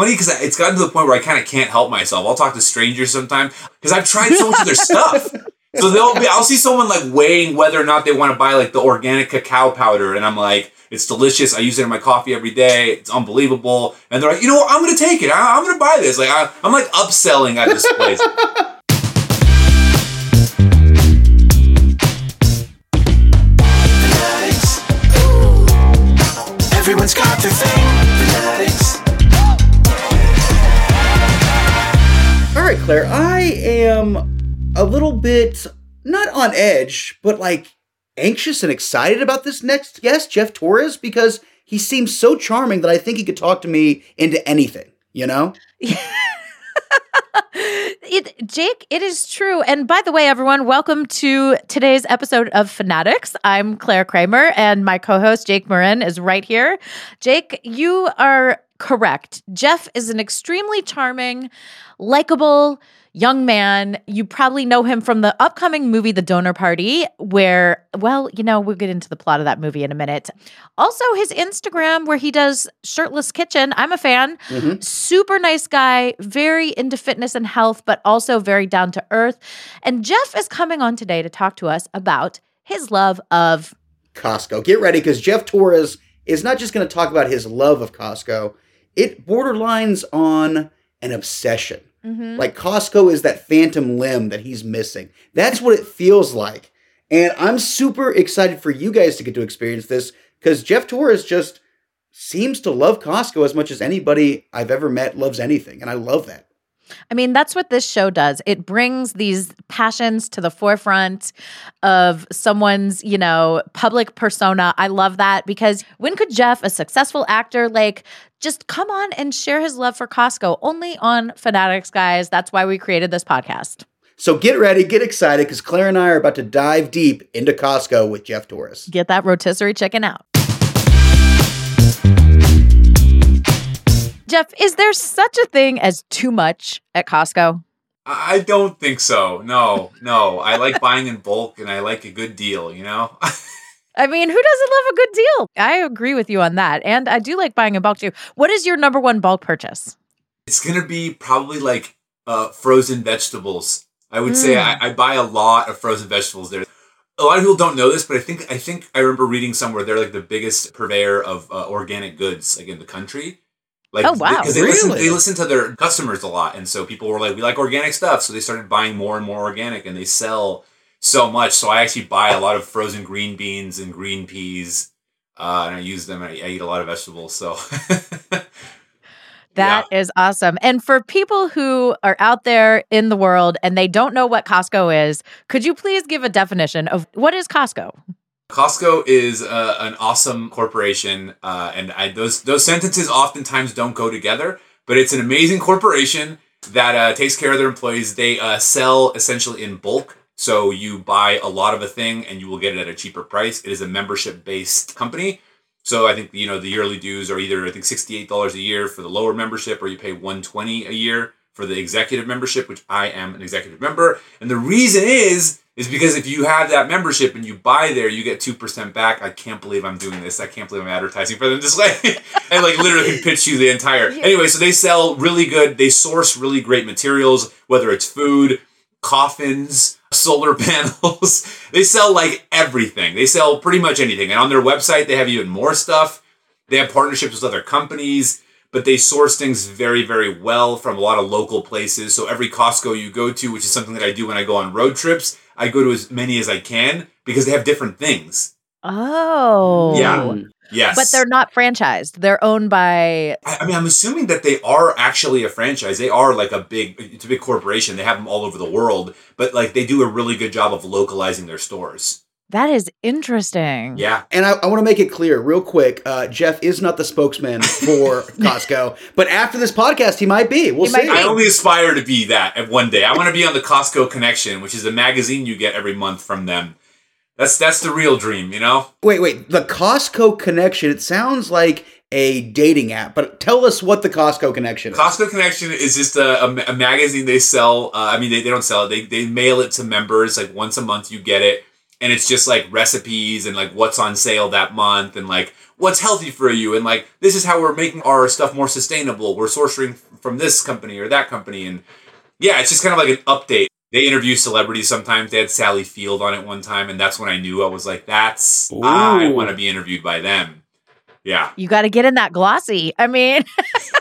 Funny because it's gotten to the point where I kind of can't help myself. I'll talk to strangers sometimes because I've tried so much of their stuff. So they'll be, I'll see someone like weighing whether or not they want to buy like the organic cacao powder, and I'm like, it's delicious. I use it in my coffee every day. It's unbelievable. And they're like, you know what? I'm gonna take it. I, am gonna buy this. Like I, I'm like upselling at this place. Claire, I am a little bit not on edge, but like anxious and excited about this next guest, Jeff Torres, because he seems so charming that I think he could talk to me into anything, you know? it, Jake, it is true. And by the way, everyone, welcome to today's episode of Fanaddicts. I'm Claire Kramer, and my co host, Jake Marin, is right here. Jake, you are correct. Jeff is an extremely charming, likable, young man. You probably know him from the upcoming movie, The Donor Party, where, well, you know, we'll get into the plot of that movie in a minute. Also, his Instagram, where he does Shirtless Kitchen. I'm a fan. Mm-hmm. Super nice guy, very into fitness and health, but also very down to earth. And Jeff is coming on today to talk to us about his love of Costco. Get ready because Jeff Torres is not just going to talk about his love of Costco, it borderlines on an obsession. Mm-hmm. Like Costco is that phantom limb that he's missing. That's what it feels like. And I'm super excited for you guys to get to experience this because Jeff Torres just seems to love Costco as much as anybody I've ever met loves anything. And I love that. I mean, that's what this show does. It brings these passions to the forefront of someone's, you know, public persona. I love that because when could Jeff, a successful actor, like just come on and share his love for Costco only on Fanaddicts, guys? That's why we created this podcast. So get ready, get excited because Claire and I are about to dive deep into Costco with Jeff Torres. Get that rotisserie chicken out. Jeff, is there such a thing as too much at Costco? I don't think so. No, no. I like buying in bulk and I like a good deal, you know? I mean, who doesn't love a good deal? I agree with you on that. And I do like buying in bulk too. What is your number one bulk purchase? it's going to be probably like uh, frozen vegetables. I would say I, I buy a lot of frozen vegetables there. A lot of people don't know this, but I think I think I remember reading somewhere they're like the biggest purveyor of uh, organic goods like in the country. Like, Oh, wow. Because they listen, Really? they listen to their customers a lot, and so people were like, "We like organic stuff," so they started buying more and more organic, and they sell so much. So I actually buy a lot of frozen green beans and green peas, uh, and I use them. And I, I eat a lot of vegetables, so. That is awesome. And for people who are out there in the world and they don't know what Costco is, could you please give a definition of what is Costco? Costco is uh, an awesome corporation, uh, and I, those those sentences oftentimes don't go together. But it's an amazing corporation that uh, takes care of their employees. They uh, sell essentially in bulk, so you buy a lot of a thing and you will get it at a cheaper price. It is a membership based company, so I think you know the yearly dues are either I think sixty eight dollars a year for the lower membership, or you pay one twenty a year for the executive membership, which I am an executive member. And the reason is is because if you have that membership and you buy there, you get two percent back. I can't believe I'm doing this. I can't believe I'm advertising for them. Just like and like literally pitch you the entire. Anyway, so they sell really good. They source really great materials, whether it's food, coffins, solar panels. they sell like everything. They sell pretty much anything. And on their website, they have even more stuff. They have partnerships with other companies, but they source things very, very well from a lot of local places. So every Costco you go to, which is something that I do when I go on road trips, I go to as many as I can because they have different things. Oh. Yeah. Yes. But they're not franchised. They're owned by I I mean, I'm assuming that they are actually a franchise. They are like a big, it's a big corporation. They have them all over the world, but like they do a really good job of localizing their stores. That is interesting. Yeah. And I, I want to make it clear, real quick. Uh, Jeff is not the spokesman for Costco, but after this podcast, he might be. We'll He see. be. I only aspire to be that at one day. I want to be on the Costco Connection, which is a magazine you get every month from them. That's that's the real dream, you know. Wait, wait. The Costco connection. It sounds like a dating app, but tell us what the Costco connection is. Costco Connection is just a, a, a magazine they sell. Uh, I mean, they, they don't sell it. They, they mail it to members like once a month. You get it, and it's just like recipes and like what's on sale that month and like what's healthy for you and like this is how we're making our stuff more sustainable. We're sourcing from this company or that company, and yeah, it's just kind of like an update. They interview celebrities sometimes. They had Sally Field on it one time, and that's when I knew I was like, "That's I want to be interviewed by them." Yeah. You got to get in that glossy. I mean,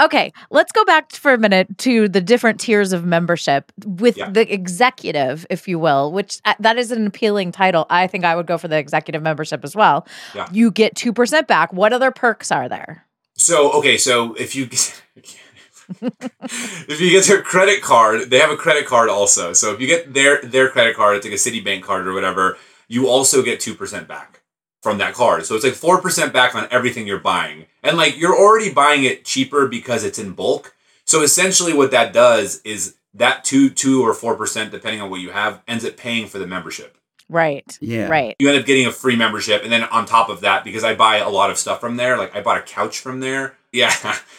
okay, let's go back for a minute to the different tiers of membership with Yeah. the executive, if you will, which uh, that is an appealing title. I think I would go for the executive membership as well. Yeah. You get 2% back. What other perks are there? So okay, so if you if you get their credit card, they have a credit card also. So if you get their their credit card, it's like a Citibank card or whatever, you also get two percent back from that card. So it's like four percent back on everything you're buying, and like you're already buying it cheaper because it's in bulk. So essentially, what that does is that two two or four percent, depending on what you have, ends up paying for the membership Right. Yeah. Right. you end up getting a free membership and then on top of that because i buy a lot of stuff from there like i bought a couch from there yeah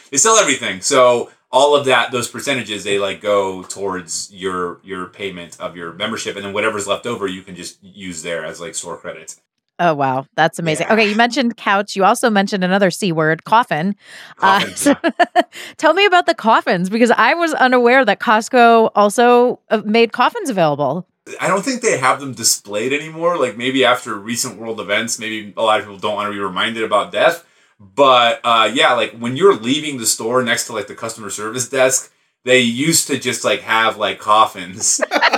they sell everything so all of that those percentages they like go towards your your payment of your membership and then whatever's left over you can just use there as like store credits Oh, wow. That's amazing. Yeah. Okay. You mentioned couch. You also mentioned another C word, coffin. Uh, so- tell me about the coffins because I was unaware that Costco also uh, made coffins available. i don't think they have them displayed anymore like maybe after recent world events maybe a lot of people don't want to be reminded about death but uh yeah like when you're leaving the store next to like the customer service desk they used to just like have like coffins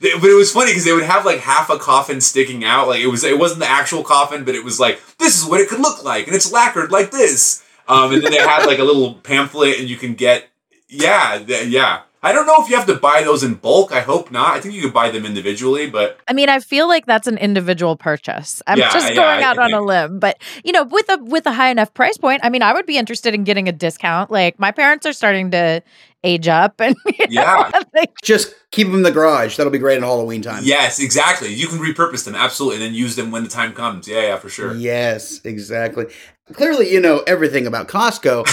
They- But it was funny because they would have like half a coffin sticking out. Like it was, it wasn't the actual coffin, but it was like this is what it could look like, and it's lacquered like this. Um, and then they had like a little pamphlet, and you can get, yeah, th- yeah. I don't know if you have to buy those in bulk. I hope not. I think you could buy them individually, but I mean, I feel like that's an individual purchase. I'm Yeah, just going I- out I on a limb, but you know, with a with a high enough price point, I mean, I would be interested in getting a discount. Like my parents are starting to age up, and you know, Yeah. like, Just keep them in the garage. That'll be great in Halloween time. yes, exactly. You can repurpose them absolutely, and then use them when the time comes. Yeah, yeah, for sure. Yes, exactly. Clearly, you know everything about Costco.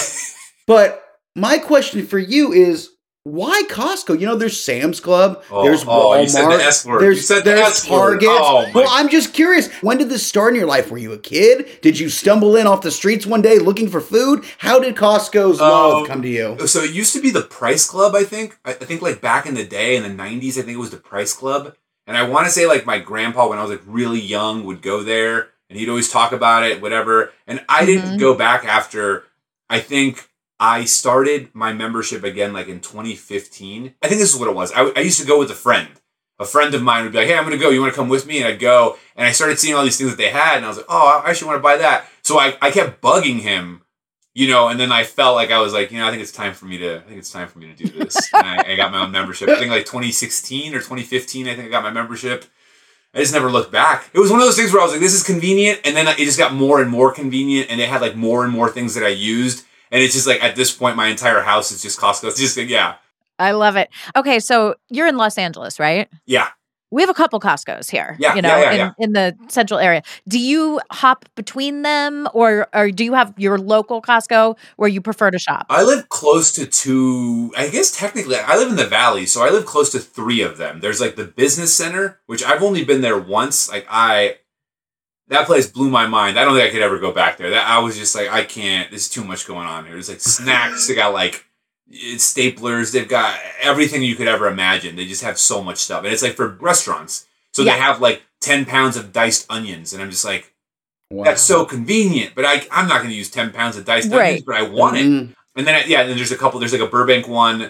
but my question for you is why Costco? You know, there's Sam's Club, Oh, there's oh, Walmart, you said the S word. there's, You said the there's Target. Oh, well, I'm just curious. When did this start in your life? Were you a kid? Did you stumble in off the streets one day looking for food? How did Costco's love Um, come to you? So it used to be the Price Club, I think. I, I think like back in the day in the '90s, I think it was the Price Club. And I want to say like my grandpa, when I was like really young, would go there and he'd always talk about it, whatever. And I didn't Mhm. go back after. I think I started my membership again like in 2015. I think this is what it was. I, I used to go with a friend. A friend of mine would be like, "Hey, I'm going to go. You want to come with me?" And I'd go, and I started seeing all these things that they had, and I was like, "Oh, I actually want to buy that." So I, I kept bugging him you know, and then I felt like I was like, you know, I think it's time for me to, I think it's time for me to do this. and I, I got my own membership. I think like 2016 or 2015, I think I got my membership. I just never looked back. It was one of those things where I was like, this is convenient, and then it just got more and more convenient, and it had like more and more things that I used, and it's just like at this point, my entire house is just Costco. It's just like, yeah, I love it. Okay, so you're in Los Angeles, right? yeah. We have a couple Costco's here, Yeah, you know, yeah, yeah, in, in the central area. Do you hop between them or or do you have your local Costco where you prefer to shop? I live close to two. I guess technically, I live in the valley, so I live close to three of them. There's like the business center, which I've only been there once. Like I, that place blew my mind. I don't think I could ever go back there. That I was just like, I can't. There's too much going on here. There's like snacks. they got like it's staplers. They've got everything you could ever imagine. They just have so much stuff, and it's like for restaurants. So Yeah. they have like ten pounds of diced onions, and I'm just like. Wow. That's so convenient. But I, I'm not going to use 10 pounds of diced onions, but I want it. Mhm. And then, I, yeah, then there's a couple. There's like a Burbank one,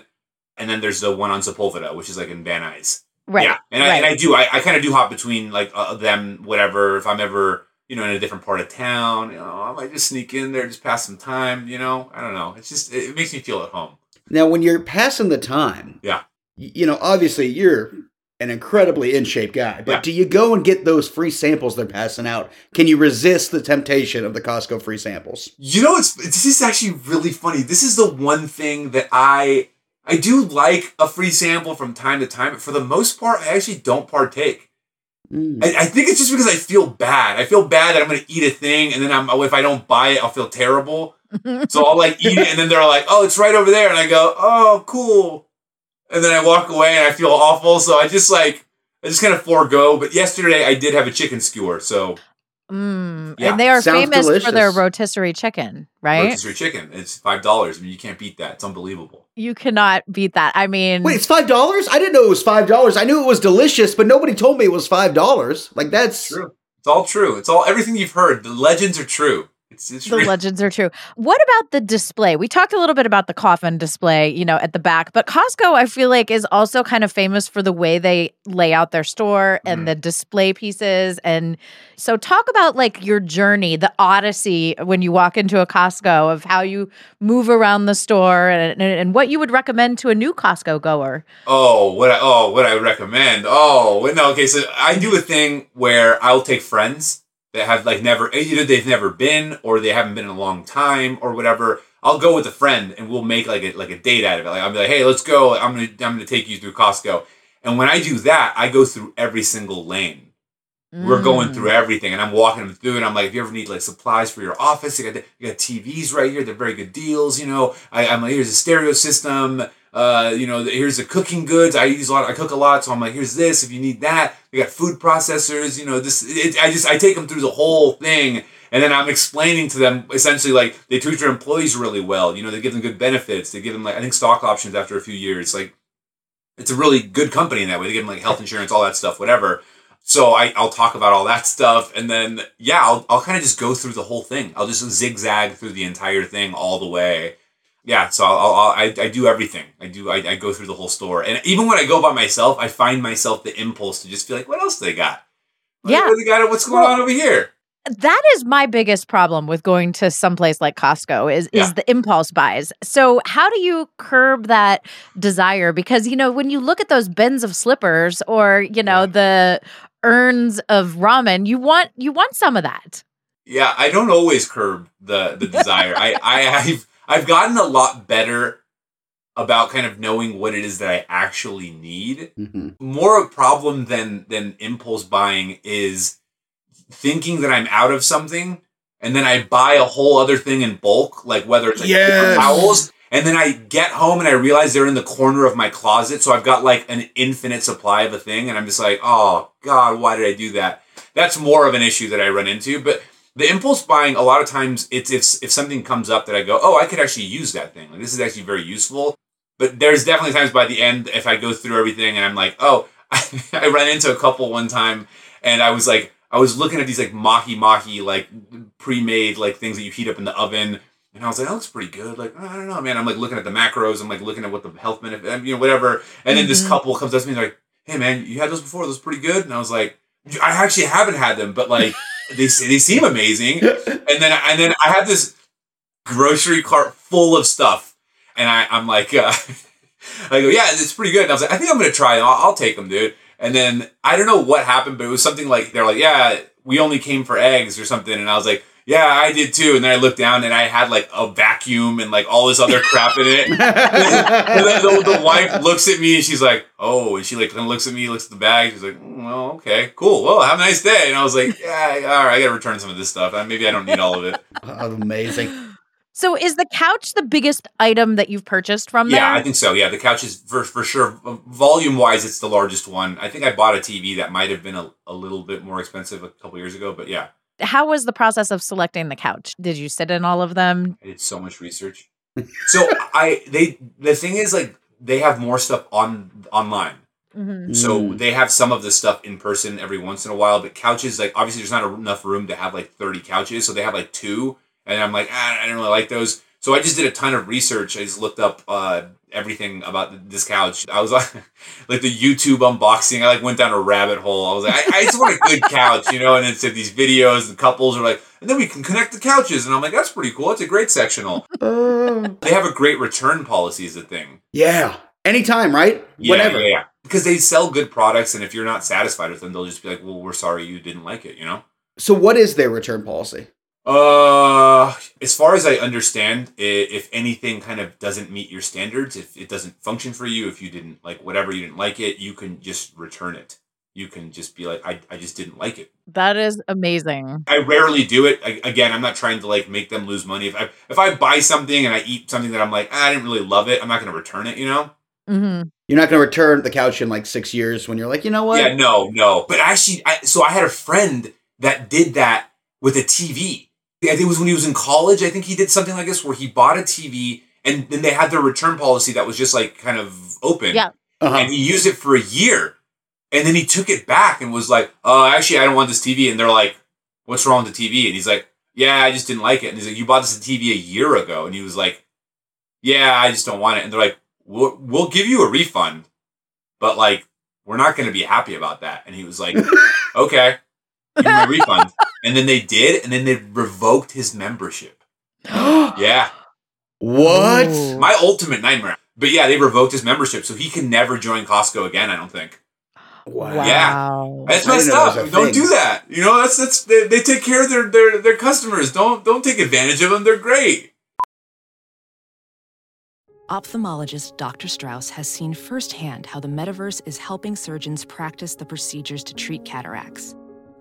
and then there's the one on Sepulveda, which is like in Van Nuys. Right. Yeah, and I, right. and I do. I, I kind of do hop between like uh, them, whatever. If I'm ever, you know, in a different part of town, you know, I might just sneak in there, just pass some time. You know, I don't know. It's just it makes me feel at home. Now, when you're passing the time, Yeah. you know, obviously you're an incredibly in shape guy, but Yeah. do you go and get those free samples they're passing out? Can you resist the temptation of the Costco free samples? You know, it's this is actually really funny. This is the one thing that I I do like a free sample from time to time, but for the most part, I actually don't partake. Mm. I, I think it's just because I feel bad. I feel bad that I'm going to eat a thing, and then I'm if I don't buy it, I'll feel terrible. so I'll like eat it, and then they're like, "Oh, it's right over there," and I go, "Oh, cool," and then I walk away, and I feel awful. So I just like I just kind of forego. But yesterday I did have a chicken skewer, so Mm, Yeah. And they are Sounds famous for their rotisserie chicken, right? rotisserie chicken. It's five dollars. I mean, you can't beat that. It's unbelievable. You cannot beat that. I mean, Wait, it's five dollars? I didn't know it was five dollars. I knew it was delicious, but nobody told me it was five dollars. Like that's True. It's all true. It's all everything you've heard. The legends are true. The real. legends are true. What about the display? We talked a little bit about the coffin display, you know, at the back, but Costco, I feel like, is also kind of famous for the way they lay out their store and Mhm. the display pieces. And so, talk about like your journey, the odyssey when you walk into a Costco of how you move around the store and, and, and what you would recommend to a new Costco goer. Oh, what I oh what I recommend. Oh, no, okay. So I do a thing where I'll take friends that have like never either they've never been or they haven't been in a long time or whatever. I'll go with a friend and we'll make like a like a date out of it. Like I'll be like, hey, let's go. I'm gonna I'm gonna take you through Costco. And when I do that, I go through every single lane. We're going Mm. through everything, and I'm walking them through, and I'm like, if you ever need like supplies for your office, you got you got TVs right here. They're very good deals. You know, I, I'm like, here's a stereo system. Uh, you know, here's the cooking goods. I use a lot. I cook a lot, so I'm like, here's this. If you need that, they got food processors. You know, this. It, I just I take them through the whole thing, and then I'm explaining to them essentially like they treat their employees really well. You know, they give them good benefits. They give them like I think stock options after a few years. Like, it's a really good company in that way. They give them like health insurance, all that stuff, whatever. So I, I'll talk about all that stuff, and then yeah, I'll, I'll kind of just go through the whole thing. I'll just zigzag through the entire thing all the way. Yeah, so I'll, I'll, I, I do everything. I do. I, I go through the whole store, and even when I go by myself, I find myself the impulse to just feel like, what else they got? What- Yeah. what they got. What's going Well, on over here? that is my biggest problem with going to someplace like Costco is Yeah. is the impulse buys. So how do you curb that desire? Because you know when you look at those bins of slippers or you know Yeah. the urns of ramen, you want you want some of that. Yeah, I don't always curb the the desire. I, I I've I've gotten a lot better about kind of knowing what it is that I actually need. Mhm. More a problem than than impulse buying is thinking that I'm out of something and then I buy a whole other thing in bulk, like whether it's like Yes. towels, and then I get home and I realize they're in the corner of my closet, so I've got like an infinite supply of a thing, and I'm just like, oh god, why did I do that? That's more of an issue that I run into, but the impulse buying a lot of times it's if if something comes up that I go, oh, I could actually use that thing. Like this is actually very useful. But there's definitely times by the end if I go through everything and I'm like, oh, I ran into a couple one time and I was like, I was looking at these like mahi mahi like pre-made like things that you heat up in the oven. And I was like, that looks pretty good. Like, I don't know, man. I'm like looking at the macros. I'm like looking at what the health benefit, you know, whatever. And then this Mhm. couple comes up to me and they're like, hey, man, you had those before? Those pretty good? And I was like, I actually haven't had them, but like, they, they seem amazing. And then, and then I have this grocery cart full of stuff. And I, I'm like, uh, I go, yeah, it's pretty good. And I was like, I think I'm going to try them. I'll, I'll take them, dude. And then I don't know what happened, but it was something like, they're like, yeah, we only came for eggs or something. And I was like, yeah, I did too. And then I looked down and I had like a vacuum and like all this other crap in it. and then the, the wife looks at me and she's like, "Oh," and she like kind of looks at me, looks at the bag. She's like, "Mm, "Well, okay, cool. Well, have a nice day." And I was like, "Yeah, all right. I got to return some of this stuff. Maybe I don't need all of it." Oh, amazing. So is the couch the biggest item that you've purchased from there? yeah, I think so. Yeah, the couch is for for sure. Volume wise, it's the largest one. I think I bought a TV that might have been a, a little bit more expensive a couple years ago, but yeah, How was the process of selecting the couch? Did you sit in all of them? I did so much research. So I they the thing is like they have more stuff on online. Mhm. So Mm. they have some of the stuff in person every once in a while, but couches like obviously there's not enough room to have like 30 couches, so they have like two, and I'm like ah, I didn't really like those. So I just did a ton of research. I just looked up uh, everything about this couch. I was like, like the YouTube unboxing. I like went down a rabbit hole. I was like, I, I just want a good couch, you know. And it said these videos, and couples are like, and then we can connect the couches, and I'm like, that's pretty cool. It's a great sectional. Uh, They have a great return policy, is a thing. yeah. Anytime, right? Yeah, Whenever. Yeah, yeah. Because they sell good products, and if you're not satisfied with them, they'll just be like, "Well, we're sorry you didn't like it," you know. So, what is their return policy? Uh, as far as I understand, if anything kind of doesn't meet your standards, if it doesn't function for you, if you didn't like whatever you didn't like it, you can just return it. You can just be like, I, I just didn't like it. That is amazing. I rarely do it. I, again, I'm not trying to like make them lose money. If I if I buy something and I eat something that I'm like, "Ah, I didn't really love it, I'm not going to return it. You know. hmm You're not going to return the couch in like six years when you're like, you know what? Yeah, no, no. But actually, I, so I had a friend that did that with a TV. I think it was when he was in college. I think he did something like this where he bought a TV and then they had their return policy that was just like kind of open. Yeah. Uh-huh. And he used it for a year. And then he took it back and was like, uh, actually, I don't want this TV. And they're like, what's wrong with the TV? And he's like, yeah, I just didn't like it. And he's like, you bought this TV a year ago. And he was like, yeah, I just don't want it. And they're like, we'll, we'll give you a refund, but like, we're not going to be happy about that. And he was like, okay, give me my refund. And then they did. And then they revoked his membership. Yeah. What? Ooh. My ultimate nightmare. But yeah, they revoked his membership. So he can never join Costco again, I don't think. Wow. Yeah. That's I messed up. that Don't thing. do that. You know, that's that's they, they take care of their, their their customers. Don't don't take advantage of them. They're great. Ophthalmologist Dr. Strauss has seen firsthand how the metaverse is helping surgeons practice the procedures to treat cataracts.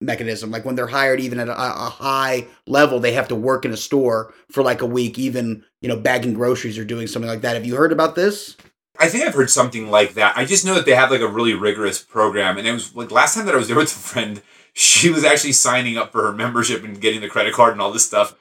mechanism. Like when they're hired, even at a, a high level, they have to work in a store for like a week, even, you know, bagging groceries or doing something like that. Have you heard about this? I think I've heard something like that. I just know that they have like a really rigorous program. And it was like last time that I was there with a friend, she was actually signing up for her membership and getting the credit card and all this stuff.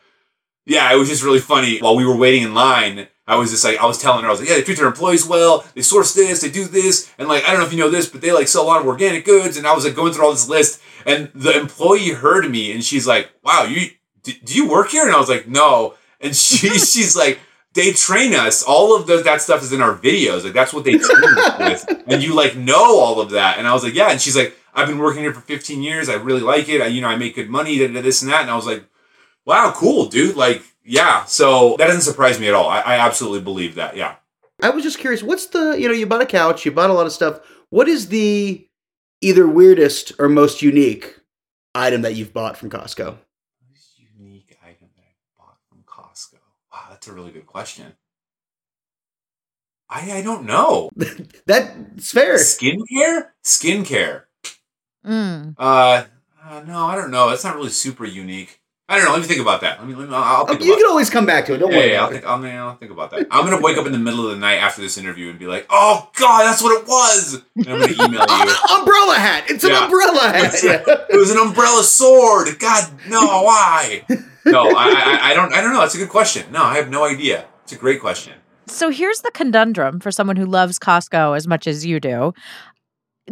Yeah, it was just really funny. While we were waiting in line, I was just like, I was telling her, I was like, yeah, they treat their employees well. They source this, they do this. And like, I don't know if you know this, but they like sell a lot of organic goods. And I was like going through all this list. And the employee heard me and she's like, wow, you, do, do you work here? And I was like, no. And she, she's like, they train us. All of the, that stuff is in our videos. Like that's what they train us with. And you like know all of that. And I was like, yeah. And she's like, I've been working here for 15 years. I really like it. I, you know, I make good money, this and that. And I was like, wow, cool, dude. Like, yeah. So that doesn't surprise me at all. I, I absolutely believe that. Yeah. I was just curious, what's the, you know, you bought a couch, you bought a lot of stuff. What is the either weirdest or most unique item that you've bought from Costco? Unique item that I bought from Costco. Wow, that's a really good question. I I don't know. That's fair. Skincare? Skincare. Mm. Uh, uh, no, I don't know. That's not really super unique. I don't know. Let me think about that. Let me. Let me I'll think you about can always come back to it. Don't yeah, worry yeah, I'll about it. think, I'll, I'll think about that. I'm gonna wake up in the middle of the night after this interview and be like, "Oh God, that's what it was." And I'm gonna email you. An umbrella hat. It's an umbrella hat. it was an umbrella sword. God, no, why? No, I, I, I don't. I don't know. That's a good question. No, I have no idea. It's a great question. So here's the conundrum for someone who loves Costco as much as you do.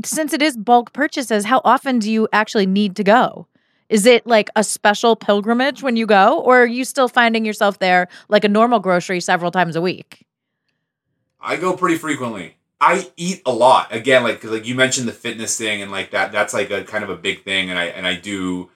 Since it is bulk purchases, how often do you actually need to go? Is it like a special pilgrimage when you go, or are you still finding yourself there like a normal grocery several times a week? I go pretty frequently. I eat a lot. Again, like like you mentioned the fitness thing and like that. That's like a kind of a big thing. And I and I do.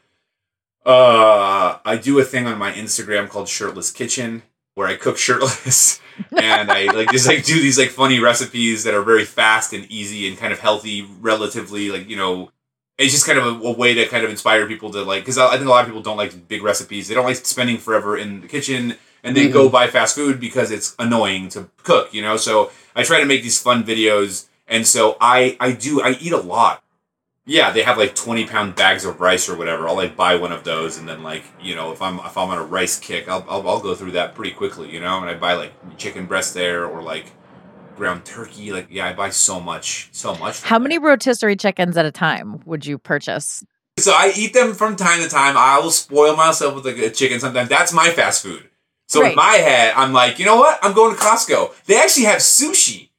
Uh, I do a thing on my Instagram called Shirtless Kitchen where I cook shirtless, and I like just like do these like funny recipes that are very fast and easy and kind of healthy, relatively like you know. It's just kind of a, a way to kind of inspire people to like, because I I think a lot of people don't like big recipes. They don't like spending forever in the kitchen and they go mm-hmm. buy fast food because it's annoying to cook, you know? So I try to make these fun videos. And so I, I do, I eat a lot. Yeah, they have like twenty pound bags of rice or whatever. I'll like buy one of those, and then like you know if I'm if I'm on a rice kick, I'll I'll, I'll go through that pretty quickly, you know. And I buy like chicken breast there or like ground turkey. Like yeah, I buy so much, so much. How many rotisserie chickens at a time would you purchase? So I eat them from time to time. I will spoil myself with like a chicken sometimes. That's my fast food. So Right. in my head, I'm like, you know what? I'm going to Costco. They actually have sushi.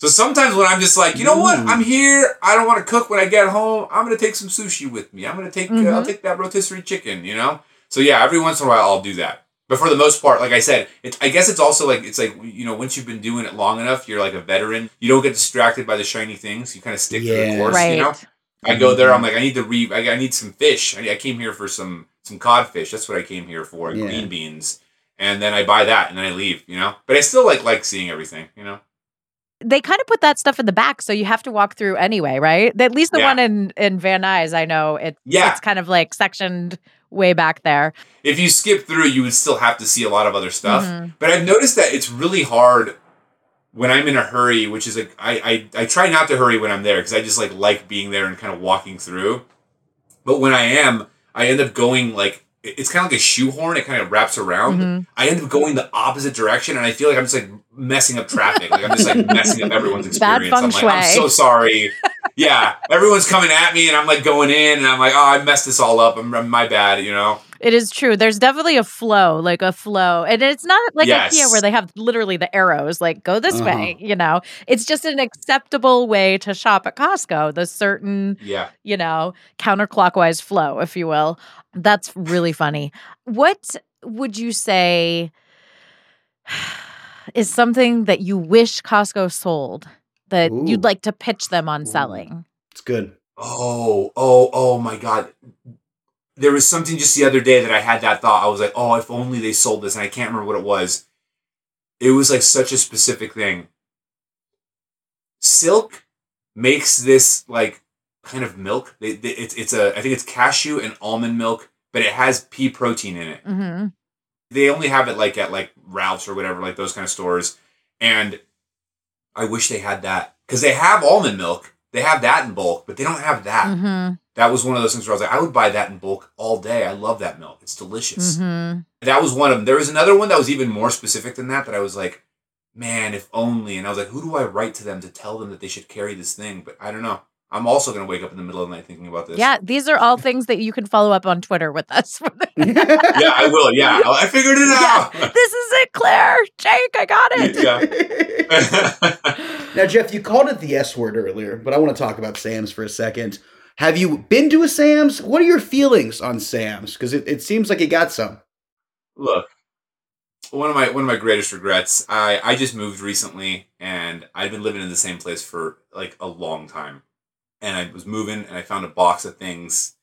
So sometimes when I'm just like, you know what? I'm here. I don't want to cook when I get home. I'm gonna take some sushi with me. I'm gonna take. Uh, I'll take that rotisserie chicken. You know. So yeah, every once in a while I'll do that. But for the most part, like I said, it's. I guess it's also like it's like you know once you've been doing it long enough, you're like a veteran. You don't get distracted by the shiny things. You kind of stick to the course. Right. You know. I go there. I'm mm-hmm. like, I need to re. I, I need some fish. I, I came here for some some codfish. That's what I came here for. Yeah. Green beans. And then I buy that, and then I leave. You know. But I still like like seeing everything. You know. They kind of put that stuff in the back, so you have to walk through anyway, right? At least the Yeah. one in in Van Nuys, I know it. Yeah. it's kind of like sectioned way back there. if you skip through, you would still have to see a lot of other stuff. Mhm. But I've noticed that it's really hard when I'm in a hurry, which is like I I, I try not to hurry when I'm there because I just like like being there and kind of walking through. But when I am, I end up going like it's kind of like a shoehorn. It kind of wraps around. Mhm. I end up going the opposite direction, and I feel like I'm just like messing up traffic. Like I'm just like messing up everyone's experience. I'm like, I'm so sorry. Yeah, everyone's coming at me, and I'm like going in, and I'm like, oh, I messed this all up. I'm, I'm my bad, you know. It is true. There's definitely a flow, like a flow. And it's not like Yes. IKEA where they have literally the arrows, like go this Uh-huh. way, you know. It's just an acceptable way to shop at Costco, the certain, Yeah. you know, counterclockwise flow, if you will. That's really funny. What would you say is something that you wish Costco sold that Ooh. you'd like to pitch them on Ooh. selling? It's good. Oh, oh, oh my God. There was something just the other day that I had that thought. I was like, oh, if only they sold this. And I can't remember what it was. It was like such a specific thing. Silk makes this like kind of milk. They, they, it's, it's a, I think it's cashew and almond milk, but it has pea protein in it. Mm-hmm. They only have it like at like Ralph's or whatever, like those kind of stores. And I wish they had that because they have almond milk. They have that in bulk, but they don't have that hmm that was one of those things where I was like, I would buy that in bulk all day. I love that milk. It's delicious. hmm That was one of them. There was another one that was even more specific than that that I was like, man, if only. And I was like, who do I write to them to tell them that they should carry this thing? But I don't know. I'm also going to wake up in the middle of the night thinking about this. Yeah, these are all things that you can follow up on Twitter with us. Yeah, I will. Yeah. Oh, I figured it Yeah, out. this is it, Claire. Jake, I got it. yeah. now, Jeff, you called it the S word earlier, but I want to talk about Sam's for a second. Have you been to a Sam's? What are your feelings on Sam's? Because it, it seems like you got some. Look, one of my one of my greatest regrets. I I just moved recently, and I've been living in the same place for like a long time. And I was moving, and I found a box of things,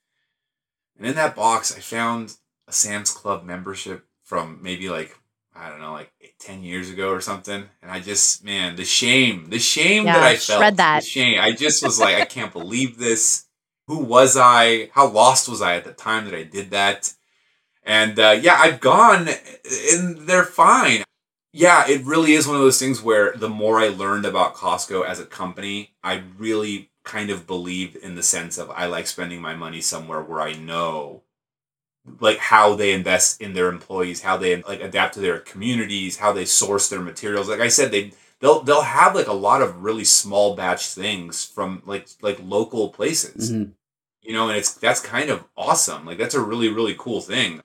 and in that box, I found a Sam's Club membership from maybe like I don't know, like 10 years ago or something. And I just, man, the shame, the shame that I felt, that. the shame. I just was like, I can't believe this. Who was I? How lost was I at the time that I did that? And uh, yeah, I've gone and they're fine. Yeah, it really is one of those things where the more I learned about Costco as a company, I really kind of believed in the sense of I like spending my money somewhere where I know like how they invest in their employees, how they like adapt to their communities, how they source their materials. Like I said, they they'll they'll have like a lot of really small batch things from like like local places Mhm. you know and it's that's kind of awesome like that's a really really cool thing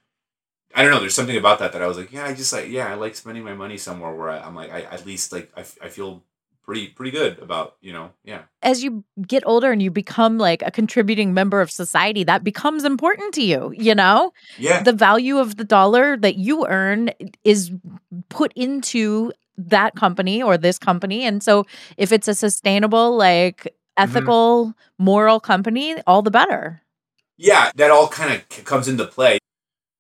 i don't know there's something about that that i was like yeah i just like yeah i like spending my money somewhere where I, i'm like i at least like I, f- I feel pretty pretty good about you know yeah As you get older and you become like a contributing member of society, that becomes important to you, you know? yeah The value of the dollar that you earn is put into that company or this company. And so if it's a sustainable, like mm-hmm. ethical, moral company, all the better. yeah that all kind of c- comes into play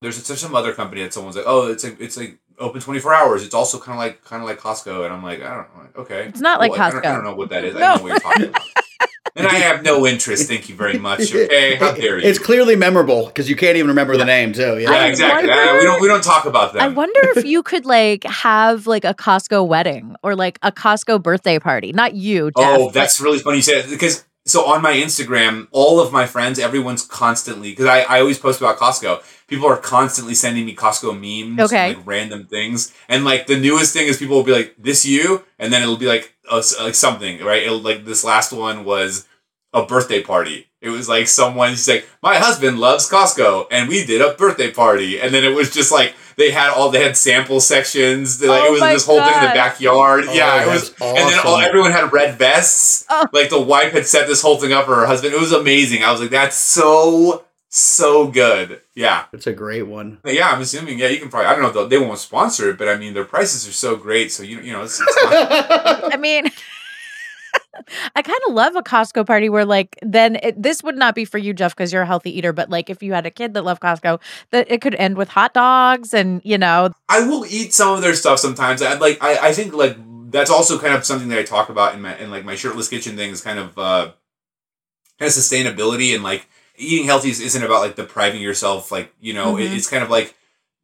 there's, there's some other company that someone's like oh it's like it's like open 24 hours it's also kind of like kind of like costco and i'm like i don't know like, okay It's not like Cool. I don't, I don't know what that is i don't know what you're talking about and i have no interest thank you very much okay how dare you It's clearly memorable because you can't even remember the name, too. Yeah. yeah exactly wonder- Uh, we don't we don't talk about that. I wonder if you could like have like a Costco wedding or like a Costco birthday party. Not you, Jeff. Oh, but- that's really funny you say that because so on my Instagram, all of my friends, everyone's constantly because I, I always post about Costco. People are constantly sending me Costco memes, Okay. like random things, and like the newest thing is people will be like, "This you," and then it'll be like, uh, like something, right? It'll, like this last one was a birthday party. It was like someone she's like, "My husband loves Costco," and we did a birthday party, and then it was just like they had all they had sample sections. They, like Oh it was my this whole thing in the backyard. Oh, yeah, it was, that's and then all, everyone had red vests. Oh. Like the wife had set this whole thing up for her husband. It was amazing. I was like, that's so so good. Yeah, it's a great one. But yeah. I'm assuming. Yeah, you can probably. I don't know. if they'll- They won't sponsor it, but I mean, their prices are so great. So you you know, it's, it's not, I mean, I kind of love a Costco party where, like, then it, this would not be for you, Jeff, because you're a healthy eater. But like, if you had a kid that loved Costco, that it could end with hot dogs and you know, I will eat some of their stuff sometimes. I like. I, I think like that's also kind of something that I talk about in my in like my shirtless kitchen thing is kind of uh kind of sustainability and like eating healthy is- isn't about like depriving yourself. Like you know, it- Mhm. it's kind of like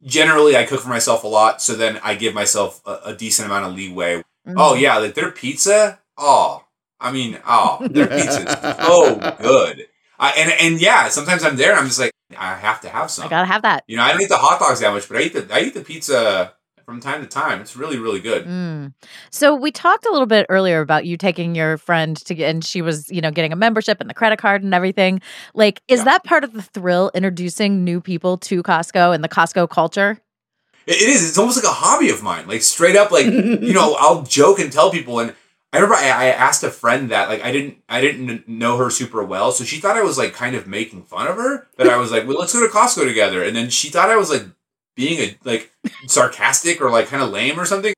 generally I cook for myself a lot, so then I give myself a, a decent amount of leeway. mm, Oh yeah, like their pizza. Oh, I mean, oh, their pizza is so good. I, and and yeah, sometimes I'm there. and I'm just like, I have to have some. I gotta have that. You know, I don't eat the hot dogs that much, but I eat the I eat the pizza from time to time. It's really really good. Mm. So we talked a little bit earlier about you taking your friend to get, and she was, you know, getting a membership and the credit card and everything. Like, is Yeah. that part of the thrill introducing new people to Costco and the Costco culture? It- it is. It's almost like a hobby of mine. Like straight up, like you know, I'll joke and tell people. And I remember I, I asked a friend that like I didn't I didn't know her super well, so she thought I was like kind of making fun of her. That I was like, well, let's go to Costco together, and then she thought I was like being a like sarcastic or like kind of lame or something.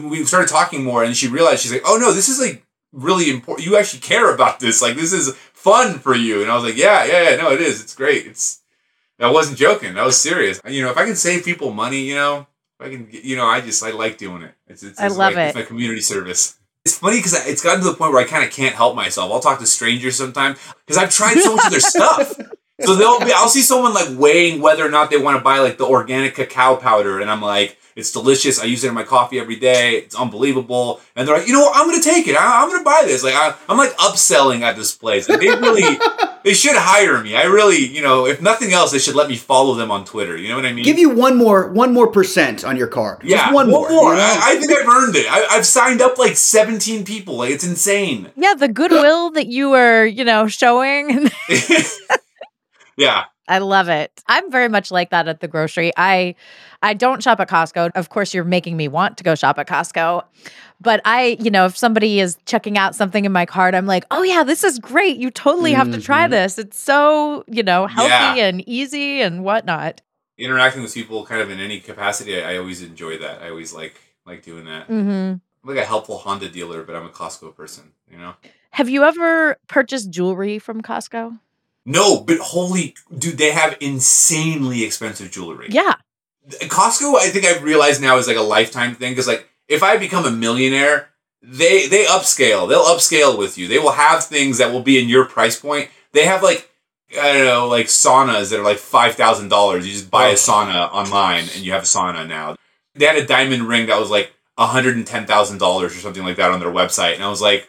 We started talking more, and she realized she's like, oh no, this is like really important. You actually care about this. Like this is fun for you. And I was like, yeah, yeah, yeah, no, it is. It's great. It's I wasn't joking. I was serious. You know, if I can save people money, you know, if I can, you know, I just I like doing it. It's, it's, I love like, it. It's my community service. It's funny because it's gotten to the point where I kind of can't help myself. I'll talk to strangers sometimes because I've tried so much of their stuff. So they'll be, I'll see someone like weighing whether or not they want to buy like the organic cacao powder, and I'm like, it's delicious. I use it in my coffee every day. It's unbelievable. And they're like, you know what? I'm gonna take it. I, I'm gonna buy this. Like I, I'm like upselling at this place. And they really, they should hire me. I really, you know, if nothing else, they should let me follow them on Twitter. You know what I mean? Give you one more, one more percent on your card. Just yeah, one more. you know? I, I think I've earned it. I, I've signed up like 17 people. Like it's insane. Yeah, the goodwill that you were, you know, showing. yeah. I love it. I'm very much like that at the grocery. I I don't shop at Costco. Of course, you're making me want to go shop at Costco. But I, you know, if somebody is checking out something in my cart, I'm like, "Oh yeah, this is great. You totally have to try Mhm. this. It's so, you know, healthy Yeah. and easy and whatnot." Interacting with people kind of in any capacity, I, I always enjoy that. I always like like doing that. hmm I'm like a helpful Honda dealer, but I'm a Costco person, you know? Have you ever purchased jewelry from Costco? No, but holy dude, they have insanely expensive jewelry. Yeah. Costco, I think I've realized now is like a lifetime thing because like if I become a millionaire, they they upscale. They'll upscale with you. They will have things that will be in your price point. They have like I don't know, like saunas that are like five thousand dollars. You just buy a oh. sauna online and you have a sauna now. They had a diamond ring that was like hundred and ten thousand dollars or something like that on their website, and I was like,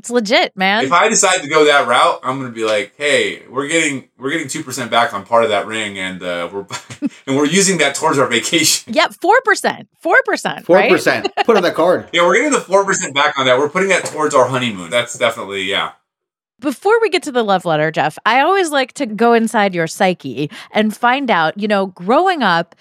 It's legit, man. if I decide to go that route, I'm gonna be like, hey, we're getting we're getting two percent back on part of that ring, and uh, we're and we're using that towards our vacation. Yep, 4%. 4%, four percent. Put on the card. Yeah, we're getting the four percent back on that. We're putting that towards our honeymoon. That's definitely yeah. Before we get to the love letter, Jeff, I always like to go inside your psyche and find out, you know, growing up,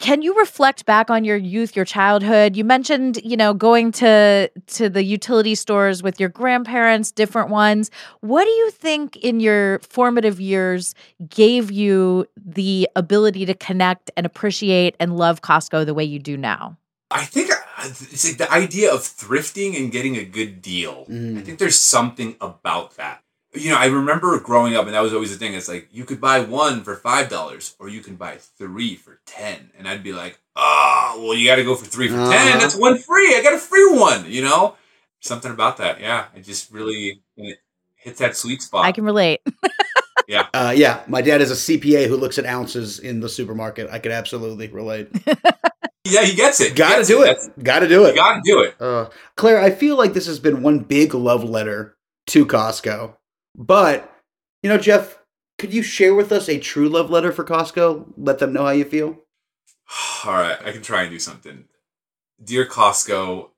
can you reflect back on your youth, your childhood? You mentioned, you know, going to to the utility stores with your grandparents, different ones. What do you think in your formative years gave you the ability to connect and appreciate and love Costco the way you do now? I think uh, it's like the idea of thrifting and getting a good deal. Mm. I think there's something about that. You know, I remember growing up, and that was always the thing. It's like you could buy one for five dollars, or you can buy three for ten, and I'd be like, "Oh, well, you got to go for three for Uh-huh. ten. That's one free. I got a free one." You know, something about that. Yeah, it just really it hits that sweet spot. I can relate. Uh, yeah, my dad is a CPA who looks at ounces in the supermarket. I could absolutely relate. yeah, he gets it. Got to do it. Got to do it. got to do it. Uh, Claire, I feel like this has been one big love letter to Costco. But, you know, Jeff, could you share with us a true love letter for Costco? Let them know how you feel? All right, I can try and do something. Dear Costco,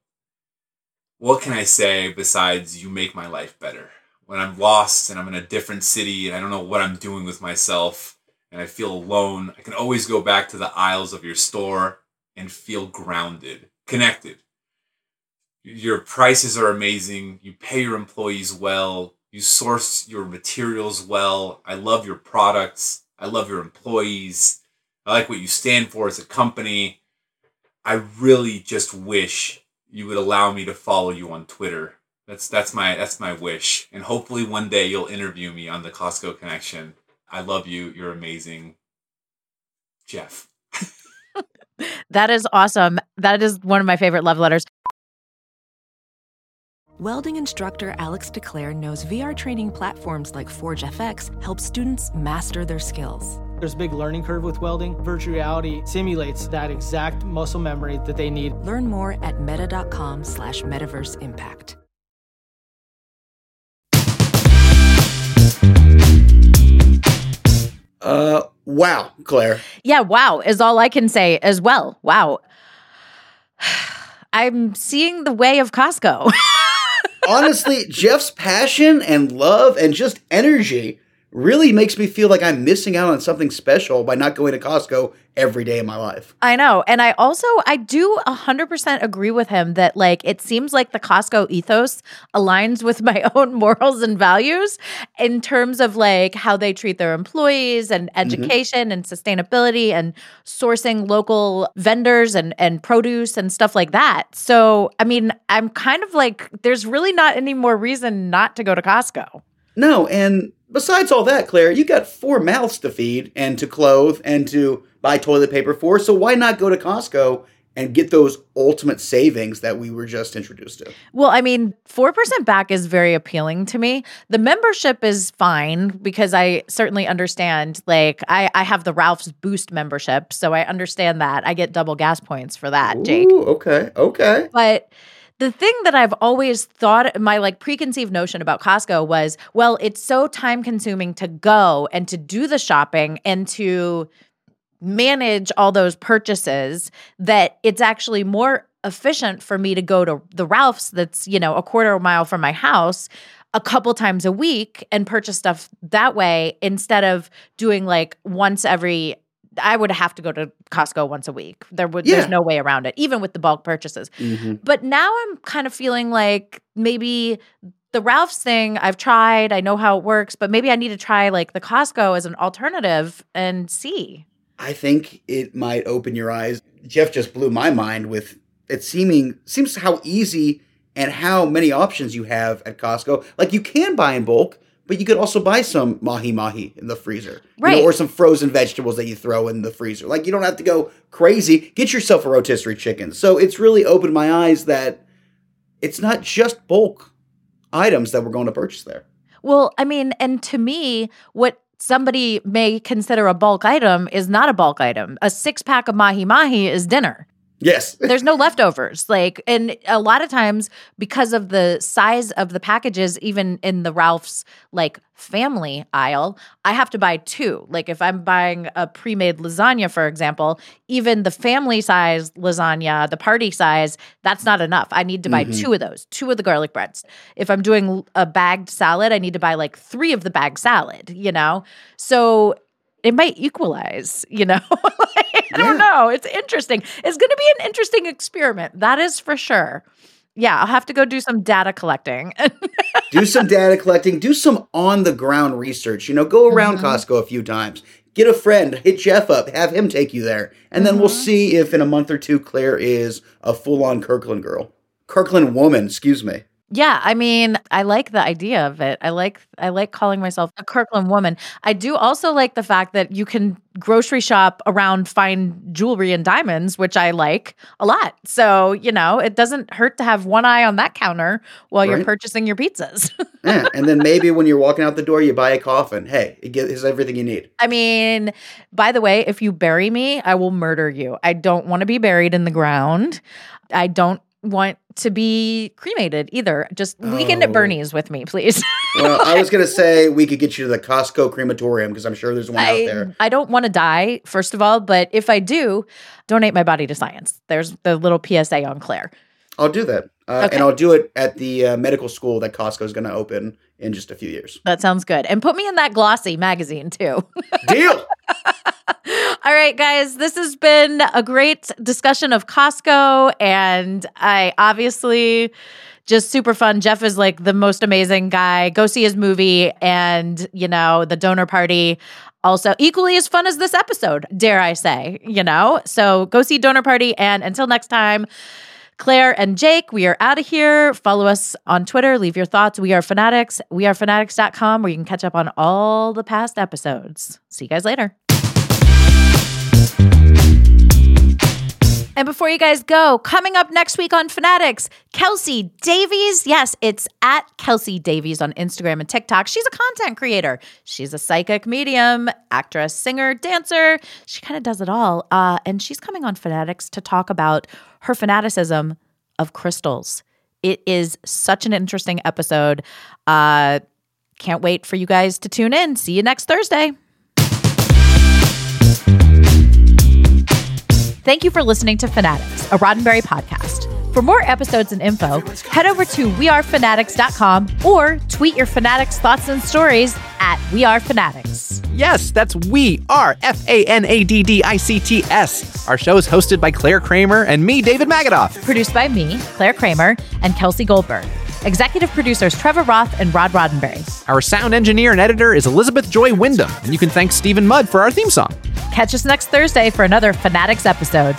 what can I say besides you make my life better? When I'm lost and I'm in a different city and I don't know what I'm doing with myself and I feel alone, I can always go back to the aisles of your store and feel grounded, connected. Your prices are amazing. You pay your employees well. You source your materials well. I love your products. I love your employees. I like what you stand for as a company. I really just wish you would allow me to follow you on Twitter. That's that's my that's my wish. And hopefully one day you'll interview me on the Costco connection. I love you. You're amazing. Jeff. That is awesome. That is one of my favorite love letters. Welding instructor Alex DeClaire knows VR training platforms like Forge FX help students master their skills. There's a big learning curve with welding. Virtual reality simulates that exact muscle memory that they need. Learn more at meta.com slash metaverse impact. Uh, wow, Claire. Yeah, wow is all I can say as well. Wow. I'm seeing the way of Costco. Honestly, Jeff's passion and love and just energy really makes me feel like I'm missing out on something special by not going to Costco every day of my life. I know. And I also I do 100% agree with him that like it seems like the Costco ethos aligns with my own morals and values in terms of like how they treat their employees and mm-hmm. education and sustainability and sourcing local vendors and and produce and stuff like that. So, I mean, I'm kind of like there's really not any more reason not to go to Costco. No, and besides all that, Claire, you got four mouths to feed and to clothe and to buy toilet paper for. So why not go to Costco and get those ultimate savings that we were just introduced to? Well, I mean, 4% back is very appealing to me. The membership is fine because I certainly understand, like, I, I have the Ralph's Boost membership. So I understand that. I get double gas points for that, Jake. Okay, okay. But the thing that I've always thought, my like preconceived notion about Costco was, well, it's so time consuming to go and to do the shopping and to manage all those purchases that it's actually more efficient for me to go to the Ralph's that's, you know, a quarter mile from my house a couple times a week and purchase stuff that way instead of doing like once every I would have to go to Costco once a week. There would Yeah. there's no way around it, even with the bulk purchases. Mhm. But now I'm kind of feeling like maybe the Ralph's thing I've tried, I know how it works, but maybe I need to try like the Costco as an alternative and see. I think it might open your eyes. Jeff just blew my mind with it seeming seems how easy and how many options you have at Costco. Like you can buy in bulk, but you could also buy some mahi mahi in the freezer, You know, Right. or some frozen vegetables that you throw in the freezer. Like you don't have to go crazy. Get yourself a rotisserie chicken. So it's really opened my eyes that it's not just bulk items that we're going to purchase there. Well, I mean, and to me, what somebody may consider a bulk item is not a bulk item. A six pack of mahi mahi is dinner. Yes. There's no leftovers. Like, and a lot of times because of the size of the packages, even in the Ralph's like family aisle, I have to buy two. Like, if I'm buying a pre made lasagna, for example, even the family size lasagna, the party size, that's not enough. I need to buy Mhm. two of those, two of the garlic breads. If I'm doing a bagged salad, I need to buy like three of the bagged salad, you know? So, it might equalize, you know? I don't know. It's interesting. It's going to be an interesting experiment. That is for sure. Yeah, I'll have to go do some data collecting. do some data collecting, do some on the ground research. You know, go around Mm-hmm. Costco a few times, get a friend, hit Jeff up, have him take you there, and then we'll Mm-hmm. see if in a month or two Claire is a full on Kirkland girl, Kirkland woman. Excuse me. Yeah, I mean, I like the idea of it. I like I like calling myself a Kirkland woman. I do also like the fact that you can grocery shop around fine jewelry and diamonds, which I like a lot. So, you know, it doesn't hurt to have one eye on that counter while you're purchasing your pizzas. Yeah, and then maybe when you're walking out the door, you buy a coffin. Hey, it gives everything you need. I mean, by the way, if you bury me, I will murder you. I don't want to be buried in the ground. I don't want to be cremated either. Just weekend at Oh. Bernie's with me, please. Well, I was gonna say we could get you to the Costco crematorium because I'm sure there's one out there. I don't want to die, first of all, but if I do, donate my body to science. There's the little PSA on Claire. I'll do that, uh, Okay. and I'll do it at the uh, medical school that Costco is going to open in just a few years. That sounds good. And put me in that glossy magazine too. Deal. All right, guys, this has been a great discussion of Costco. And I obviously just super fun. Jeff is like the most amazing guy. Go see his movie and, you know, the donor party. Also, equally as fun as this episode, dare I say, you know? So go see Donor Party. And until next time, Claire and Jake, we are out of here. Follow us on Twitter. Leave your thoughts. We are fanaddicts. We are fanaddicts.com where you can catch up on all the past episodes. See you guys later. And before you guys go, coming up next week on Fanaddicts, Kelsey Davies. Yes, it's at Kelsey Davies on Instagram and TikTok. She's a content creator. She's a psychic medium, actress, singer, dancer. She kind of does it all. Uh, and she's coming on Fanaddicts to talk about her fanaticism of crystals. It is such an interesting episode. Uh, can't wait for you guys to tune in. See you next Thursday. Thank you for listening to Fanaddicts, a Roddenberry podcast. For more episodes and info, head over to wearefanaddicts.com or tweet your Fanaddicts thoughts and stories at We Are Fanaddicts. Yes, that's We Are F A N A D D I C T S. Our show is hosted by Claire Kramer and me, David Magadoff. Produced by me, Claire Kramer, and Kelsey Goldberg. Executive producers Trevor Roth and Rod Roddenberry. Our sound engineer and editor is Elizabeth Joy Wyndham, and you can thank Stephen Mudd for our theme song. Catch us next Thursday for another Fanaddicts episode.